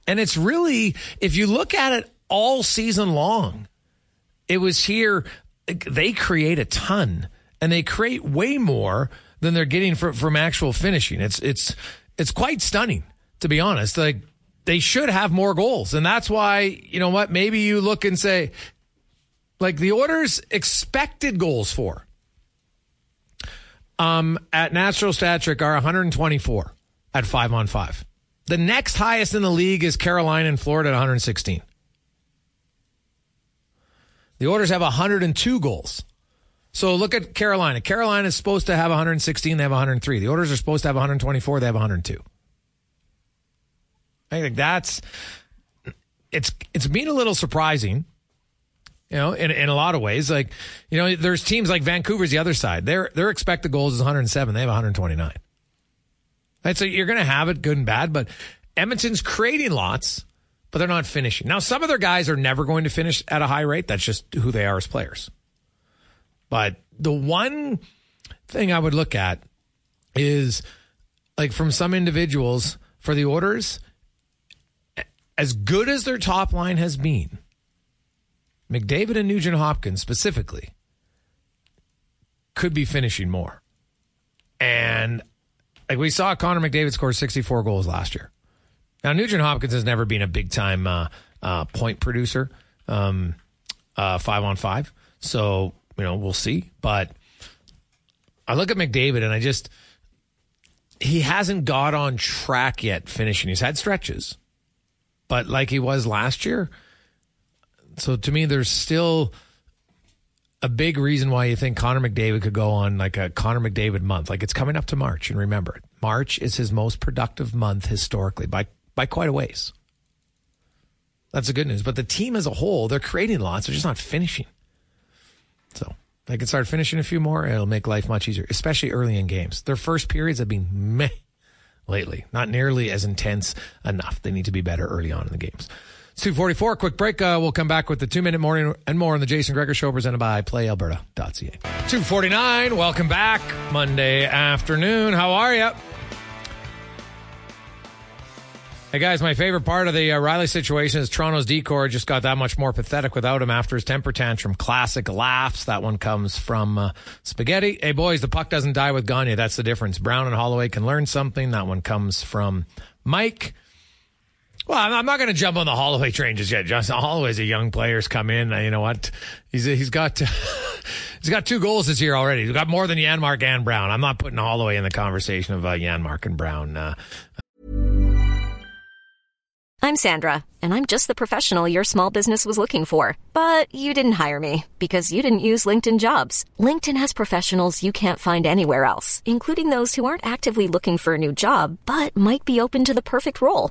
And it's really, if you look at it all season long, it was here. They create a ton, and they create way more than they're getting from, from actual finishing. It's it's it's quite stunning, to be honest. Like they should have more goals, and that's why you know what? Maybe you look and say, like the Oilers' expected goals for um, at Natural Stat Trick are 124 at five on five. The next highest in the league is Carolina and Florida at 116. The Oilers have 102 goals. So look at Carolina. Carolina is supposed to have 116. They have 103. The Oilers are supposed to have 124. They have 102. I think that's it's it's been a little surprising you know, in, in a lot of ways, like, you know, there's teams like Vancouver's the other side. Their their expected goals is 107. They have 129. Right, so you're going to have it good and bad, but Edmonton's creating lots, but they're not finishing. Now, some of their guys are never going to finish at a high rate. That's just who they are as players. But the one thing I would look at is like from some individuals for the Oilers, as good as their top line has been McDavid and Nugent Hopkins specifically could be finishing more. And like we saw, Connor McDavid score 64 goals last year. Now, Nugent Hopkins has never been a big time uh, uh, point producer, um, uh, five on five. So, you know, we'll see. But I look at McDavid and I just, he hasn't got on track yet finishing. He's had stretches, but like he was last year, so to me, there's still a big reason why you think Connor McDavid could go on like a Connor McDavid month. Like it's coming up to March, and remember, March is his most productive month historically by by quite a ways. That's the good news. But the team as a whole, they're creating lots, they're just not finishing. So they can start finishing a few more, it'll make life much easier, especially early in games. Their first periods have been meh lately, not nearly as intense enough. They need to be better early on in the games. 244, quick break. Uh, we'll come back with the two minute warning and more on the Jason Gregor Show presented by PlayAlberta.ca. 249, welcome back. Monday afternoon. How are you? Hey guys, my favorite part of the uh, Rielly situation is Toronto's decor just got that much more pathetic without him after his temper tantrum. Classic laughs. That one comes from uh, Spaghetti. Hey boys, the puck doesn't die with Gagner. That's the difference. Brown and Holloway can learn something. That one comes from Mike. Well, I'm not going to jump on the Holloway train just yet. Justin Holloway's a young player's Come in. You know what? He's he's got *laughs* He's got two goals this year already. He's got more than Janmark and Brown. I'm not putting Holloway in the conversation of uh, Janmark and Brown. Uh, I'm Sandra, and I'm just the professional your small business was looking for. But you didn't hire me because you didn't use LinkedIn jobs. LinkedIn has professionals you can't find anywhere else, including those who aren't actively looking for a new job but might be open to the perfect role,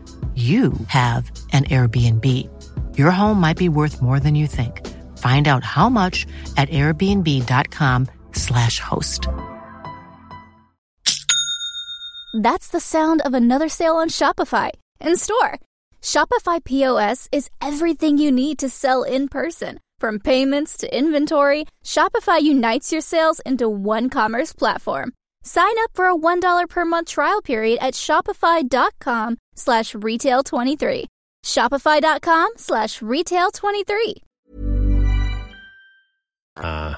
you have an Airbnb. Your home might be worth more than you think. Find out how much at airbnb.com/slash host. That's the sound of another sale on Shopify in store. Shopify POS is everything you need to sell in person. From payments to inventory, Shopify unites your sales into one commerce platform. Sign up for a $1 per month trial period at shopify.com slash retail 23. Shopify.com slash retail 23. uh,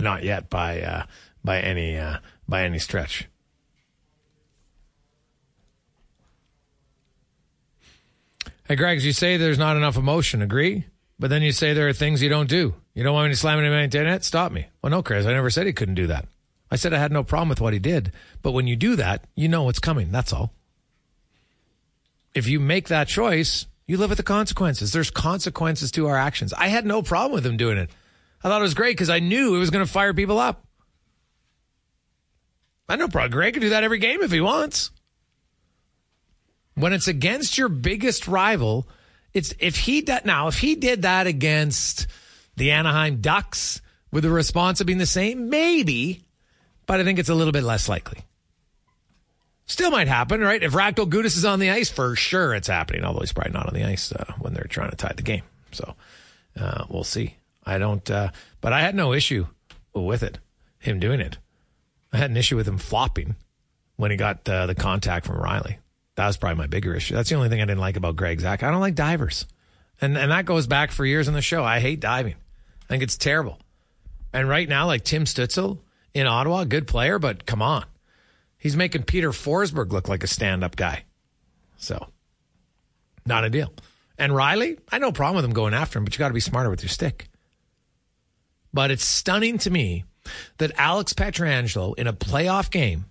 not yet by uh, by any uh, by any stretch. Hey, Greg, you say there's not enough emotion. Agree, but then you say there are things you don't do. You don't want me to slam him on the internet? Stop me. Well, no, Chris, I never said he couldn't do that. I said I had no problem with what he did, but when you do that, you know what's coming. That's all. If you make that choice, you live with the consequences. There's consequences to our actions. I had no problem with him doing it. I thought it was great because I knew it was going to fire people up. I no problem. Greig can do that every game if he wants. When it's against your biggest rival, it's if he did now if he did that against the Anaheim Ducks with the response of being the same, maybe, but I think it's a little bit less likely. Still might happen, right? If Radko Gudas is on the ice, for sure it's happening. Although he's probably not on the ice uh, when they're trying to tie the game, so uh, we'll see. I don't, uh, but I had no issue with it, him doing it. I had an issue with him flopping when he got uh, the contact from Rielly. That was probably my bigger issue. That's the only thing I didn't like about Greig Zach. I don't like divers, and and that goes back for years on the show. I hate diving. I think it's terrible. And right now, like Tim Stützle in Ottawa, good player, but come on, he's making Peter Forsberg look like a stand-up guy. So, not a deal. And Rielly, I no problem with him going after him, but you got to be smarter with your stick. But it's stunning to me that Alex Pietrangelo in a playoff game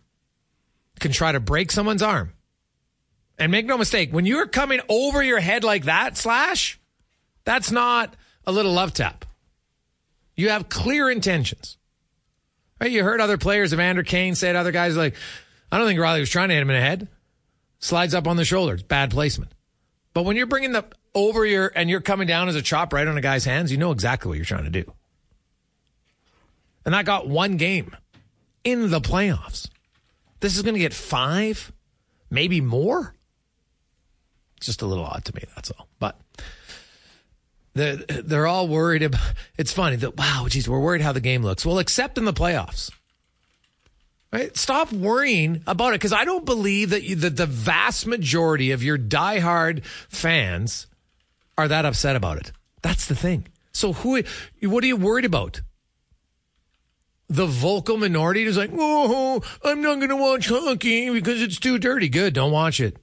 can try to break someone's arm. And make no mistake, when you're coming over your head like that, slash, that's not a little love tap. You have clear intentions. Right? You heard other players, Evander Kane said, other guys like, I don't think Rielly was trying to hit him in the head. Slides up on the shoulders, bad placement. But when you're bringing the over your and you're coming down as a chop right on a guy's hands, you know exactly what you're trying to do. And that got one game in the playoffs. This is going to get five, maybe more. It's just a little odd to me. That's all. But they're, they're all worried about. It's funny that wow, geez, we're worried how the game looks. Well, except in the playoffs. Right? Stop worrying about it because I don't believe that, you, that the vast majority of your diehard fans are that upset about it. That's the thing. So who? What are you worried about? The vocal minority is like, oh, I'm not going to watch hockey because it's too dirty. Good, don't watch it.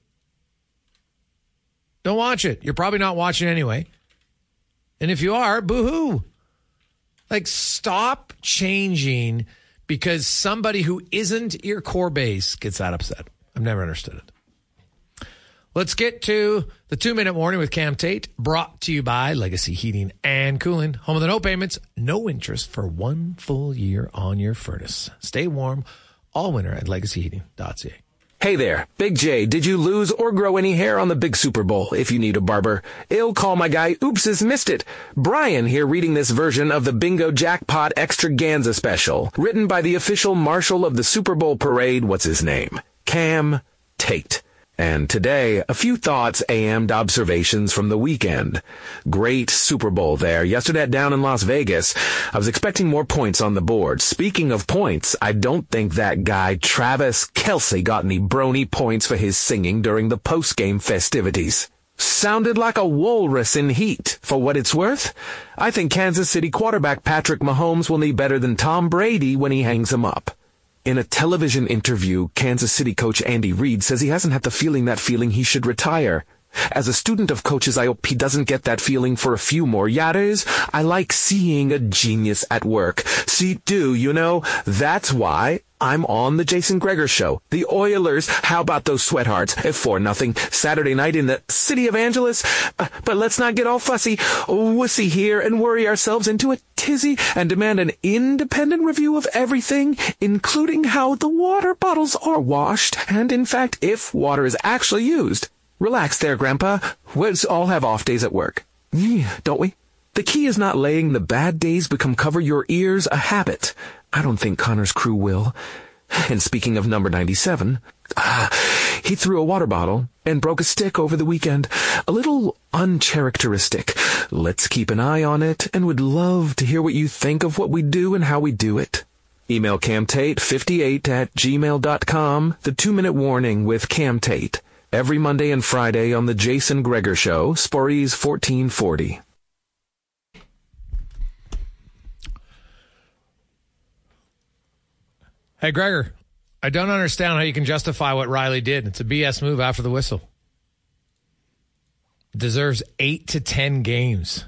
Don't watch it. You're probably not watching anyway. And if you are, boohoo. Like, stop changing because somebody who isn't your core base gets that upset. I've never understood it. Let's get to the two minute warning with Cam Tait, brought to you by Legacy Heating and Cooling. Home of the no payments, no interest for one full year on your furnace. Stay warm all winter at legacyheating.ca. Hey there, Big J. Did you lose or grow any hair on the big Super Bowl? If you need a barber, ill call my guy. Oops, has missed it. Brian here reading this version of the Bingo Jackpot Extravaganza special, written by the official marshal of the Super Bowl parade. What's his name? Cam Tait. And today, a few thoughts and observations from the weekend. Great Super Bowl there. Yesterday down in Las Vegas, I was expecting more points on the board. Speaking of points, I don't think that guy Travis Kelce got any brony points for his singing during the post-game festivities. Sounded like a walrus in heat. For what it's worth, I think Kansas City quarterback Patrick Mahomes will need better than Tom Brady when he hangs him up. In a television interview, Kansas City coach Andy Reid says he hasn't had the feeling that feeling he should retire. As a student of coaches, I hope he doesn't get that feeling for a few more years. I like seeing a genius at work. See, do, you know? That's why I'm on the Jason Gregor show. The Oilers, how about those sweathearts? At 4 nothing Saturday night in the city of Angeles. Uh, but let's not get all fussy, wussy here and worry ourselves into a tizzy and demand an independent review of everything, including how the water bottles are washed and, in fact, if water is actually used. Relax there, Grandpa. We all have off days at work. Don't we? The key is not letting the bad days become cover your ears a habit. I don't think Connor's crew will. And speaking of number 97, uh, he threw a water bottle and broke a stick over the weekend. A little uncharacteristic. Let's keep an eye on it and would love to hear what you think of what we do and how we do it. Email camtate58 at gmail.com, the two minute warning with camtate every Monday and Friday on the Jason Gregor Show, Sporries 1440. Hey, Gregor, I don't understand how you can justify what Rielly did. It's a BS move after the whistle. Deserves eight to 10 games.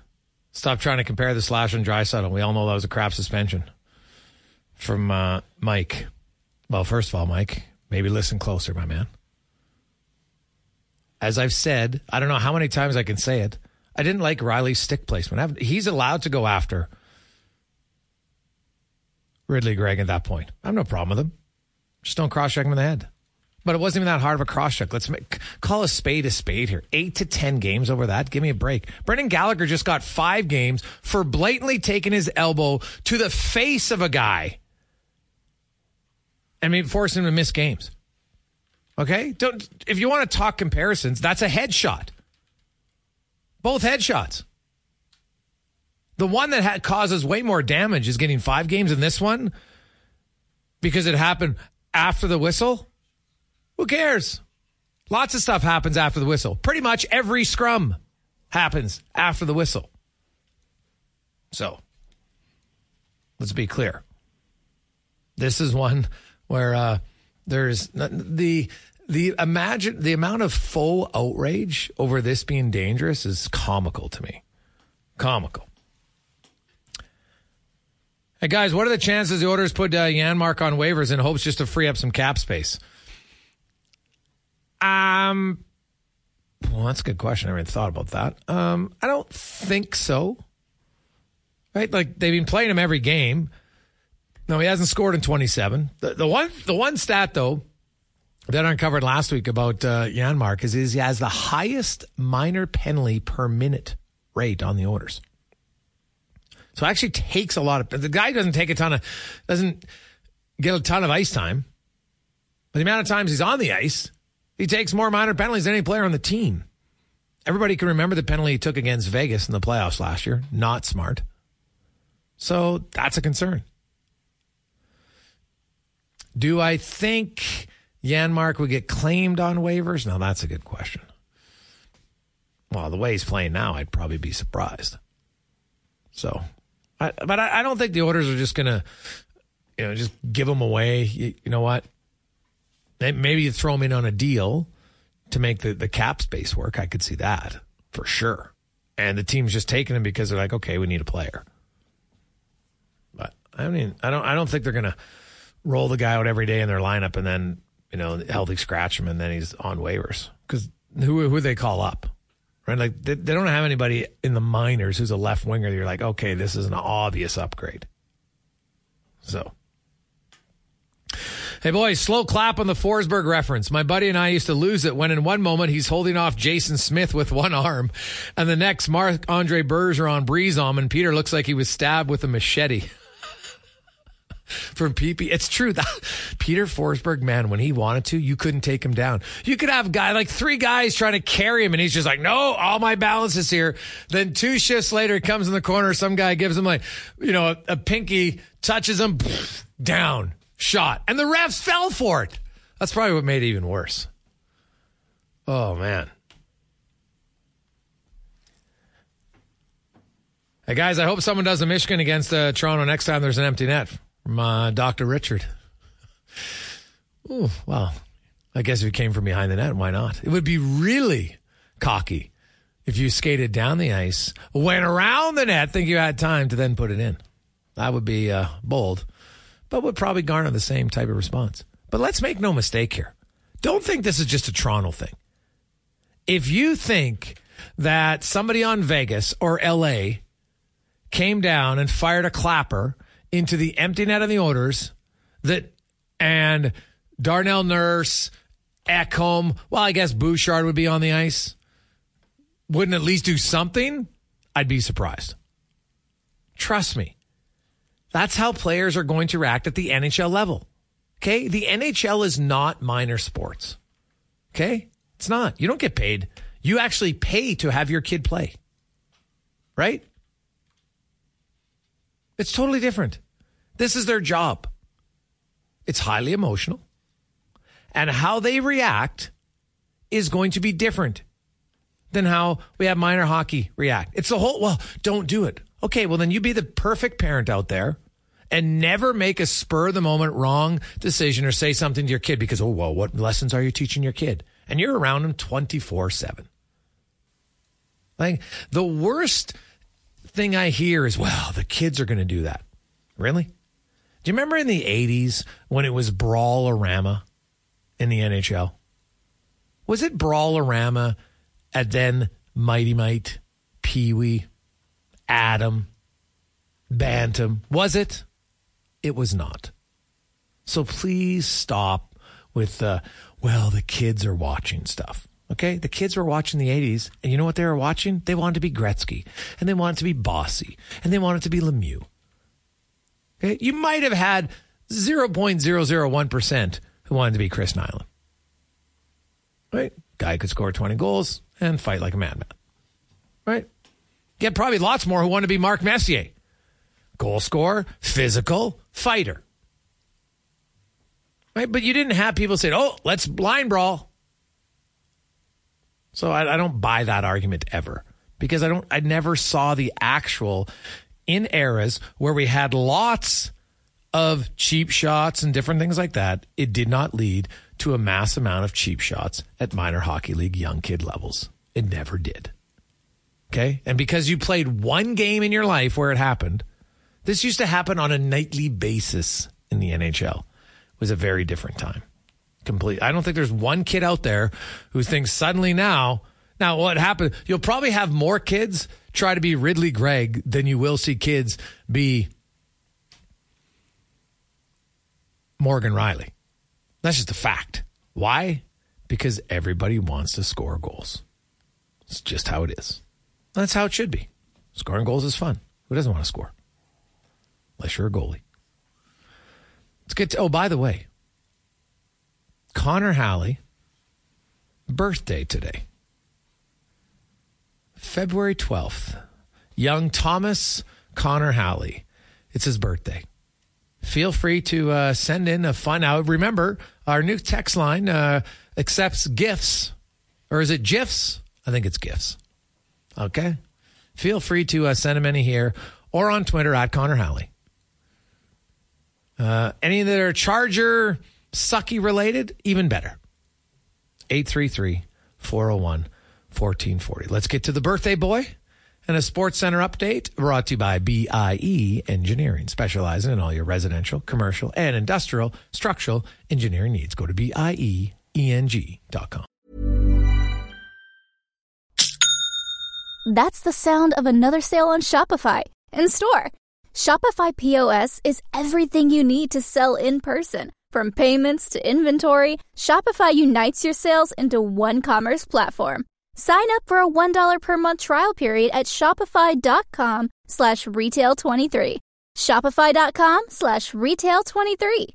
Stop trying to compare the slash and Draisaitl. We all know that was a crap suspension from uh, Mike. Well, first of all, Mike, maybe listen closer, my man as I've said, I don't know how many times I can say it. I didn't like Rielly's stick placement. He's allowed to go after Ridly Greig at that point. I have no problem with him. Just don't cross check him in the head. But it wasn't even that hard of a cross check. Let's make, call a spade a spade here. Eight to 10 games over that. Give me a break. Brendan Gallagher just got five games for blatantly taking his elbow to the face of a guy and maybe forcing him to miss games. Okay? Don't if you want to talk comparisons, that's a headshot. Both headshots. The one that had, causes way more damage is getting 5 games in this one because it happened after the whistle. Who cares? Lots of stuff happens after the whistle. Pretty much every scrum happens after the whistle. So, let's be clear. This is one where uh, there's the the imagine the amount of full outrage over this being dangerous is comical to me. Comical. Hey guys, what are the chances the Oilers put uh, Janmark on waivers in hopes just to free up some cap space? Um, well, that's a good question. I haven't thought about that. Um, I don't think so. Right, like they've been playing him every game. No, he hasn't scored in 27. The, the one the one stat though that I uncovered last week about uh, Janmark is, is he has the highest minor penalty per minute rate on the Oilers. So it actually takes a lot of the guy doesn't take a ton of doesn't get a ton of ice time. But the amount of times he's on the ice, he takes more minor penalties than any player on the team. Everybody can remember the penalty he took against Vegas in the playoffs last year. Not smart. So that's a concern. Do I think Janmark would get claimed on waivers? Now, that's a good question. Well, the way he's playing now, I'd probably be surprised. So, I, but I, I, don't think the Oilers are just going to, you know, just give them away. You, you, know what? Maybe you throw them in on a deal to make the, the cap space work. I could see that for sure. And the team's just taking them because they're like, okay, we need a player. But I mean, I don't, I don't think they're going to roll the guy out every day in their lineup and then you know healthy scratch him and then he's on waivers because who who they call up right like they, they, don't have anybody in the minors who's a left winger you're like okay this is an obvious upgrade so Hey, boys, slow clap on the Forsberg reference. My buddy and I used to lose it when in one moment he's holding off Jason Smith with one arm, and the next Marc Andre Bergeron breeze on, and Peter looks like he was stabbed with a machete. *laughs* From PP, it's true that Peter Forsberg, man, when he wanted to, you couldn't take him down. You could have a guy like three guys trying to carry him, and he's just like, "No, all my balance is here." Then two shifts later, he comes in the corner. Some guy gives him like, you know, a, a pinky, touches him, *sniffs* down shot. And the refs fell for it. That's probably what made it even worse. Oh, man. Hey, guys, I hope someone does a Michigan against uh, Toronto next time there's an empty net from uh, Dr. Richard. Ooh, well, I guess if you came from behind the net, why not? It would be really cocky if you skated down the ice, went around the net, think you had time to then put it in. That would be uh, bold but would probably garner the same type of response. But let's make no mistake here. Don't think this is just a Toronto thing. If you think that somebody on Vegas or LA came down and fired a clapper into the empty net of the Oilers that and Darnell Nurse, Ekholm, well, I guess Bouchard would be on the ice, wouldn't at least do something, I'd be surprised. Trust me. That's how players are going to react at the NHL level. Okay. The NHL is not minor sports. Okay. It's not. You don't get paid. You actually pay to have your kid play. Right? It's totally different. This is their job. It's highly emotional. And how they react is going to be different than how we have minor hockey react. It's the whole, well, don't do it. Okay, well, then you be the perfect parent out there and never make a spur of the moment wrong decision or say something to your kid because, oh, well, what lessons are you teaching your kid? And you're around them 24 7. Like the worst thing I hear is, well, the kids are going to do that. Really? Do you remember in the 80s when it was Brawlerama in the NHL? Was it Brawlerama and then Mighty Might, Pee Wee, Atom, Bantam? Was it? It was not. So please stop with the, well, the kids are watching stuff. Okay. The kids were watching the 80s, and you know what they were watching? They wanted to be Gretzky, and they wanted to be Bossy, and they wanted to be Lemieux. Okay. You might have had 0.001% who wanted to be Chris Nilan. Right? Guy could score 20 goals and fight like a madman. Right? Get probably lots more who want to be Mark Messier goal scorer, physical, fighter. Right? But you didn't have people say, oh, let's blind brawl. So I, I, don't buy that argument ever because I don't, I never saw the actual in eras where we had lots of cheap shots and different things like that. It did not lead to a mass amount of cheap shots at minor hockey league young kid levels. It never did. Okay. And because you played one game in your life where it happened, this used to happen on a nightly basis in the NHL. It was a very different time. Complete. I don't think there's one kid out there who thinks suddenly now. Now, what happened? You'll probably have more kids try to be Ridly Greig than you will see kids be Morgan Rielly. That's just a fact. Why? Because everybody wants to score goals. It's just how it is. That's how it should be. Scoring goals is fun. Who doesn't want to score? unless you're a goalie. Let's get to, oh, by the way, Connor Halley, birthday today. February 12th. Young Thomas Connor Halley. It's his birthday. Feel free to uh, send in a fun out. Remember, our new text line uh, accepts gifts, or is it GIFs? I think it's gifts. Okay. Feel free to uh, send them any here or on Twitter at Connor Halley. Uh, any that are Charger sucky related, even better. 833 401 1440. Let's get to the birthday boy and a Sports Center update brought to you by BIE Engineering, specializing in all your residential, commercial, and industrial structural engineering needs. Go to BIEENG.com. That's the sound of another sale on Shopify in store. Shopify POS is everything you need to sell in person From payments to inventory, Shopify unites your sales into one commerce platform. Sign up for a $1 per month trial period at shopify.com slash retail 23. Shopify.com slash retail 23.